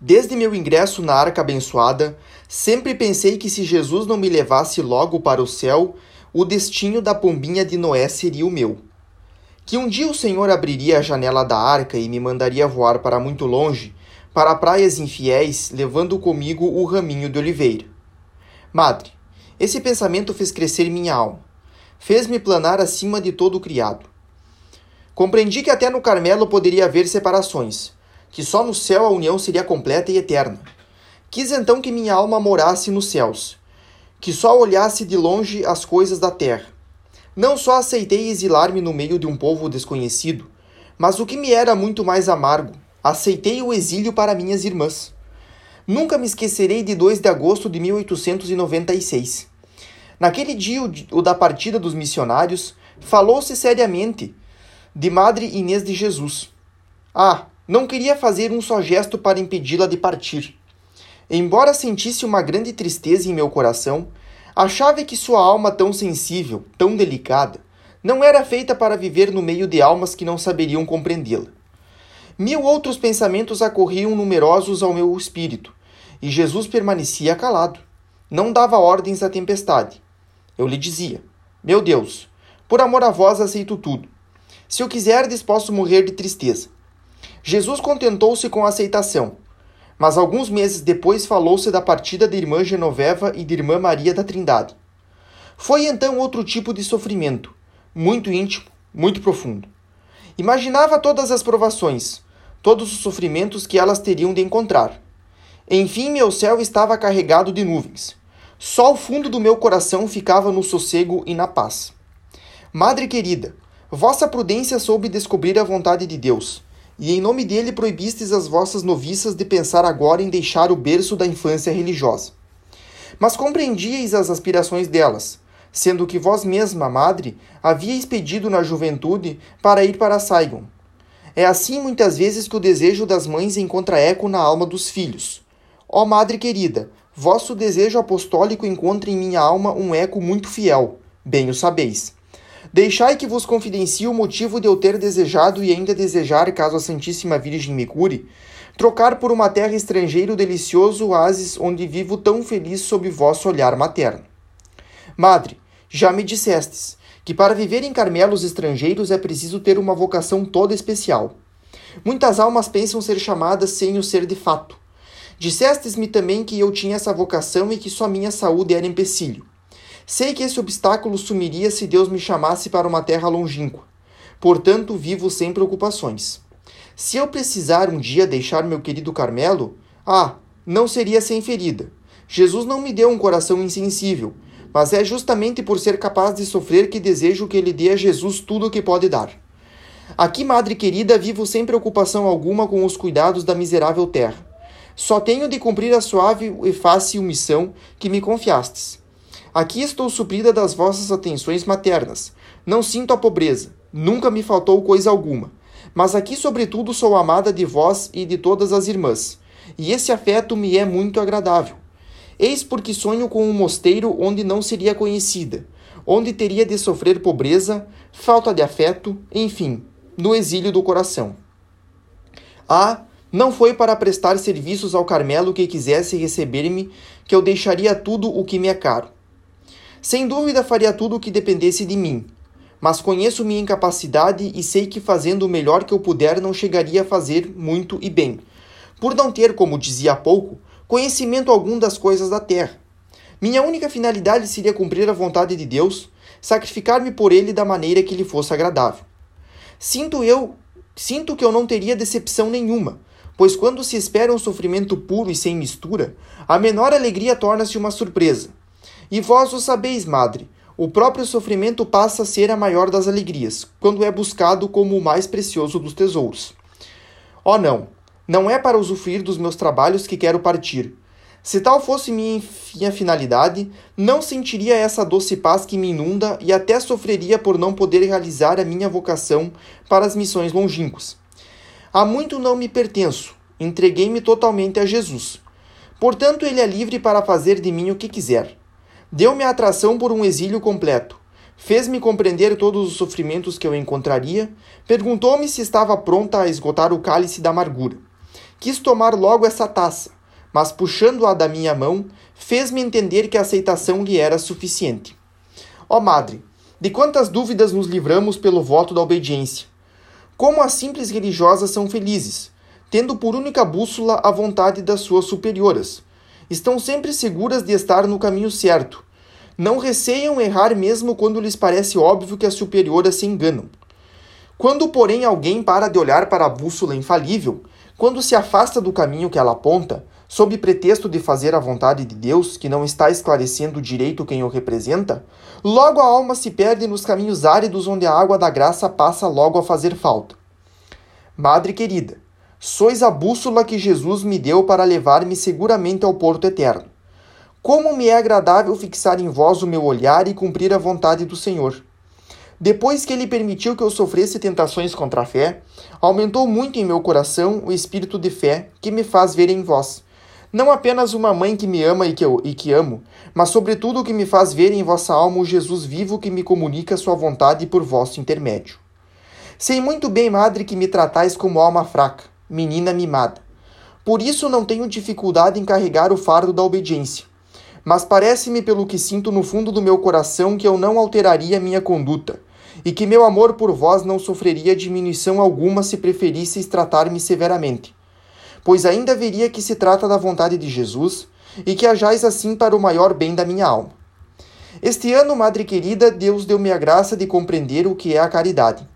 Desde meu ingresso na arca abençoada, sempre pensei que se Jesus não me levasse logo para o céu, o destino da pombinha de Noé seria o meu. Que um dia o Senhor abriria a janela da arca e me mandaria voar para muito longe, para praias infiéis, levando comigo o raminho de oliveira. Madre, esse pensamento fez crescer minha alma. Fez-me planar acima de todo o criado. Compreendi que até no Carmelo poderia haver separações, que só no céu a união seria completa e eterna. Quis então que minha alma morasse nos céus, que só olhasse de longe as coisas da terra. Não só aceitei exilar-me no meio de um povo desconhecido, mas o que me era muito mais amargo, aceitei o exílio para minhas irmãs. Nunca me esquecerei de 2 de agosto de 1896. Naquele dia, o da partida dos missionários, falou-se seriamente de Madre Inês de Jesus. Ah, não queria fazer um só gesto para impedi-la de partir. Embora sentisse uma grande tristeza em meu coração, achava que sua alma tão sensível, tão delicada, não era feita para viver no meio de almas que não saberiam compreendê-la. Mil outros pensamentos acorriam numerosos ao meu espírito, e Jesus permanecia calado. Não dava ordens à tempestade. Eu lhe dizia: Meu Deus, por amor a vós aceito tudo. Se eu quiserdes, posso morrer de tristeza. Jesus contentou-se com a aceitação, mas alguns meses depois falou-se da partida da irmã Genoveva e da irmã Maria da Trindade. Foi então outro tipo de sofrimento, muito íntimo, muito profundo. Imaginava todas as provações, todos os sofrimentos que elas teriam de encontrar. Enfim, meu céu estava carregado de nuvens. Só o fundo do meu coração ficava no sossego e na paz. Madre querida, vossa prudência soube descobrir a vontade de Deus e em nome dele proibistes as vossas noviças de pensar agora em deixar o berço da infância religiosa. Mas compreendíeis as aspirações delas, sendo que vós mesma, madre, havíeis pedido na juventude para ir para Saigon. É assim muitas vezes que o desejo das mães encontra eco na alma dos filhos. Ó madre querida, vosso desejo apostólico encontra em minha alma um eco muito fiel, bem o sabeis. Deixai que vos confidencie o motivo de eu ter desejado e ainda desejar, caso a Santíssima Virgem me cure, trocar por uma terra estrangeira o delicioso oásis onde vivo tão feliz sob vosso olhar materno. Madre, já me dissestes que para viver em Carmelos estrangeiros é preciso ter uma vocação toda especial. Muitas almas pensam ser chamadas sem o ser de fato. Dissestes-me também que eu tinha essa vocação e que só minha saúde era empecilho. Sei que esse obstáculo sumiria se Deus me chamasse para uma terra longínqua. Portanto, vivo sem preocupações. Se eu precisar um dia deixar meu querido Carmelo, ah, não seria sem ferida. Jesus não me deu um coração insensível, mas é justamente por ser capaz de sofrer que desejo que ele dê a Jesus tudo o que pode dar. Aqui, madre querida, vivo sem preocupação alguma com os cuidados da miserável terra. Só tenho de cumprir a suave e fácil missão que me confiastes. Aqui estou suprida das vossas atenções maternas. Não sinto a pobreza, nunca me faltou coisa alguma. Mas aqui, sobretudo, sou amada de vós e de todas as irmãs, e esse afeto me é muito agradável. Eis porque sonho com um mosteiro onde não seria conhecida, onde teria de sofrer pobreza, falta de afeto, enfim, no exílio do coração. Ah, não foi para prestar serviços ao Carmelo que quisesse receber-me que eu deixaria tudo o que me é caro. Sem dúvida faria tudo o que dependesse de mim, mas conheço minha incapacidade e sei que fazendo o melhor que eu puder não chegaria a fazer muito e bem, por não ter, como dizia há pouco, conhecimento algum das coisas da terra. Minha única finalidade seria cumprir a vontade de Deus, sacrificar-me por ele da maneira que lhe fosse agradável. Sinto eu, sinto que eu não teria decepção nenhuma, pois quando se espera um sofrimento puro e sem mistura, a menor alegria torna-se uma surpresa e vós o sabeis, madre, o próprio sofrimento passa a ser a maior das alegrias, quando é buscado como o mais precioso dos tesouros. Oh, não! Não é para usufruir dos meus trabalhos que quero partir. Se tal fosse minha, minha finalidade, não sentiria essa doce paz que me inunda e até sofreria por não poder realizar a minha vocação para as missões longínquas. Há muito não me pertenço, entreguei-me totalmente a Jesus. Portanto, ele é livre para fazer de mim o que quiser. Deu-me a atração por um exílio completo. Fez-me compreender todos os sofrimentos que eu encontraria. Perguntou-me se estava pronta a esgotar o cálice da amargura. quis tomar logo essa taça, mas puxando-a da minha mão, fez-me entender que a aceitação lhe era suficiente. Ó Madre, de quantas dúvidas nos livramos pelo voto da obediência? Como as simples religiosas são felizes, tendo por única bússola a vontade das suas superioras. Estão sempre seguras de estar no caminho certo. Não receiam errar mesmo quando lhes parece óbvio que as superioras se enganam. Quando, porém, alguém para de olhar para a bússola infalível, quando se afasta do caminho que ela aponta, sob pretexto de fazer a vontade de Deus, que não está esclarecendo direito quem o representa, logo a alma se perde nos caminhos áridos onde a água da graça passa logo a fazer falta. Madre querida, Sois a bússola que Jesus me deu para levar-me seguramente ao porto eterno. Como me é agradável fixar em vós o meu olhar e cumprir a vontade do Senhor. Depois que ele permitiu que eu sofresse tentações contra a fé, aumentou muito em meu coração o espírito de fé que me faz ver em vós. Não apenas uma mãe que me ama e que, eu, e que amo, mas sobretudo o que me faz ver em vossa alma o Jesus vivo que me comunica sua vontade por vosso intermédio. Sei muito bem, madre, que me tratais como alma fraca menina mimada. Por isso não tenho dificuldade em carregar o fardo da obediência. Mas parece-me, pelo que sinto no fundo do meu coração, que eu não alteraria minha conduta, e que meu amor por vós não sofreria diminuição alguma se preferisseis tratar-me severamente. Pois ainda veria que se trata da vontade de Jesus, e que ajais assim para o maior bem da minha alma. Este ano, Madre querida, Deus deu-me a graça de compreender o que é a caridade.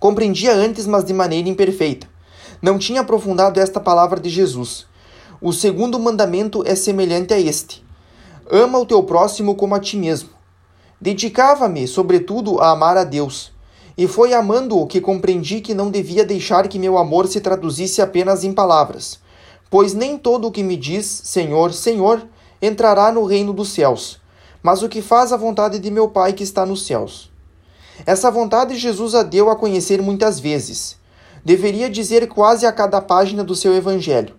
Compreendia antes, mas de maneira imperfeita não tinha aprofundado esta palavra de Jesus. O segundo mandamento é semelhante a este: Ama o teu próximo como a ti mesmo. Dedicava-me, sobretudo, a amar a Deus, e foi amando-o que compreendi que não devia deixar que meu amor se traduzisse apenas em palavras, pois nem todo o que me diz Senhor, Senhor entrará no reino dos céus, mas o que faz a vontade de meu Pai que está nos céus. Essa vontade Jesus a deu a conhecer muitas vezes, deveria dizer quase a cada página do seu evangelho.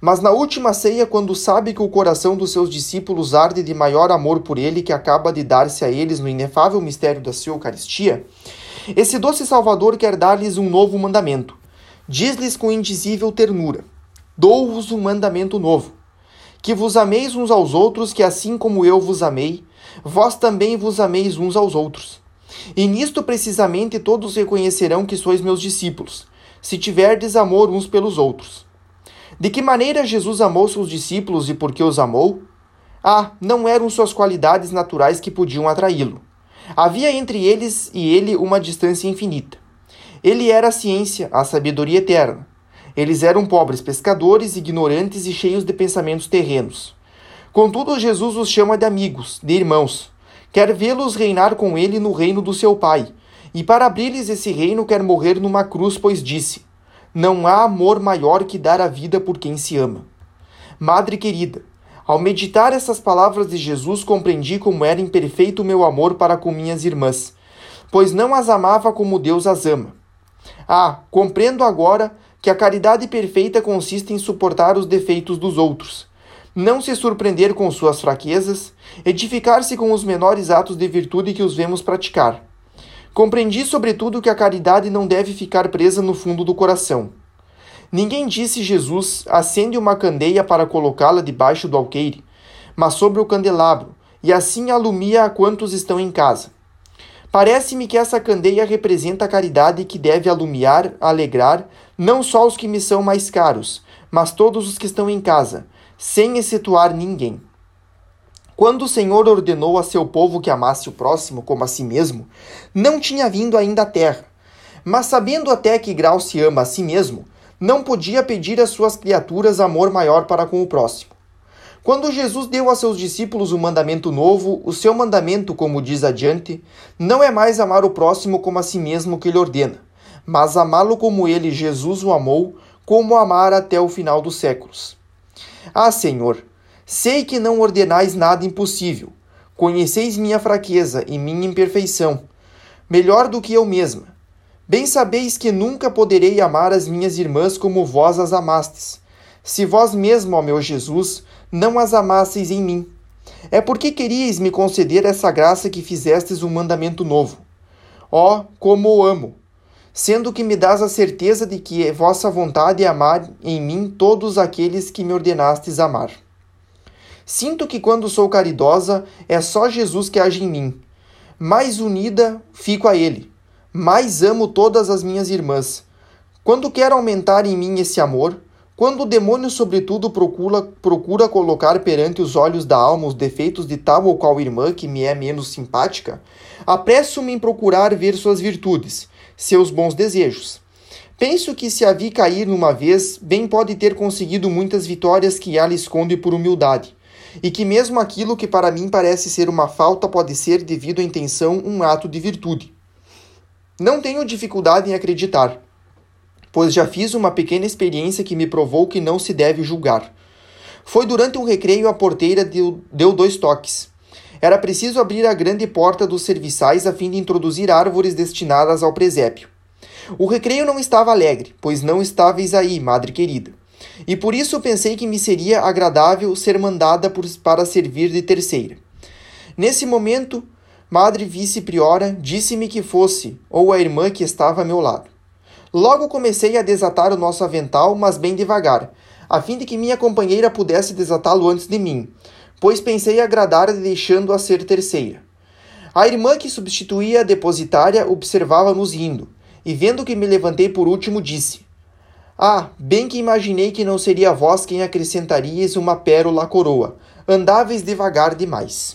Mas na última ceia, quando sabe que o coração dos seus discípulos arde de maior amor por ele que acaba de dar-se a eles no inefável mistério da sua Eucaristia, esse doce Salvador quer dar-lhes um novo mandamento. Diz-lhes com indizível ternura: Dou-vos um mandamento novo. Que vos ameis uns aos outros, que assim como eu vos amei, vós também vos ameis uns aos outros. E nisto precisamente todos reconhecerão que sois meus discípulos, se tiverdes amor uns pelos outros. De que maneira Jesus amou seus discípulos e por que os amou? Ah, não eram suas qualidades naturais que podiam atraí-lo. Havia entre eles e ele uma distância infinita. Ele era a ciência, a sabedoria eterna. Eles eram pobres pescadores, ignorantes e cheios de pensamentos terrenos. Contudo, Jesus os chama de amigos, de irmãos. Quer vê-los reinar com ele no reino do seu Pai, e para abrir-lhes esse reino quer morrer numa cruz, pois disse: Não há amor maior que dar a vida por quem se ama. Madre querida, ao meditar essas palavras de Jesus, compreendi como era imperfeito o meu amor para com minhas irmãs, pois não as amava como Deus as ama. Ah, compreendo agora que a caridade perfeita consiste em suportar os defeitos dos outros, não se surpreender com suas fraquezas, edificar-se com os menores atos de virtude que os vemos praticar Compreendi, sobretudo, que a caridade não deve ficar presa no fundo do coração. Ninguém disse Jesus, acende uma candeia para colocá-la debaixo do alqueire, mas sobre o candelabro, e assim alumia a quantos estão em casa. Parece-me que essa candeia representa a caridade que deve alumiar, alegrar, não só os que me são mais caros, mas todos os que estão em casa, sem excetuar ninguém. Quando o Senhor ordenou a seu povo que amasse o próximo como a si mesmo, não tinha vindo ainda à terra. Mas sabendo até que grau se ama a si mesmo, não podia pedir às suas criaturas amor maior para com o próximo. Quando Jesus deu a seus discípulos o um mandamento novo, o seu mandamento, como diz adiante, não é mais amar o próximo como a si mesmo que ele ordena, mas amá-lo como ele, Jesus, o amou, como amar até o final dos séculos. Ah, Senhor, Sei que não ordenais nada impossível. Conheceis minha fraqueza e minha imperfeição, melhor do que eu mesma. Bem sabeis que nunca poderei amar as minhas irmãs como vós as amastes, se vós mesmo, ó meu Jesus, não as amasseis em mim. É porque queríeis me conceder essa graça que fizestes um mandamento novo. Ó, como o amo! sendo que me dás a certeza de que é vossa vontade é amar em mim todos aqueles que me ordenastes amar. Sinto que quando sou caridosa é só Jesus que age em mim. Mais unida fico a Ele, mais amo todas as minhas irmãs. Quando quero aumentar em mim esse amor, quando o demônio, sobretudo, procura, procura colocar perante os olhos da alma os defeitos de tal ou qual irmã que me é menos simpática, apresso-me em procurar ver suas virtudes, seus bons desejos. Penso que se a vi cair numa vez, bem pode ter conseguido muitas vitórias que ela esconde por humildade, e que mesmo aquilo que para mim parece ser uma falta pode ser, devido à intenção, um ato de virtude. Não tenho dificuldade em acreditar pois já fiz uma pequena experiência que me provou que não se deve julgar. Foi durante um recreio a porteira deu, deu dois toques. Era preciso abrir a grande porta dos serviçais a fim de introduzir árvores destinadas ao presépio. O recreio não estava alegre, pois não estáveis aí, madre querida. E por isso pensei que me seria agradável ser mandada por, para servir de terceira. Nesse momento, madre vice-priora disse-me que fosse, ou a irmã que estava a meu lado. Logo comecei a desatar o nosso avental, mas bem devagar, a fim de que minha companheira pudesse desatá-lo antes de mim, pois pensei agradar deixando-a ser terceira. A irmã que substituía a depositária observava-nos rindo, e vendo que me levantei por último, disse: Ah, bem que imaginei que não seria vós quem acrescentaríeis uma pérola à coroa. Andáveis devagar demais.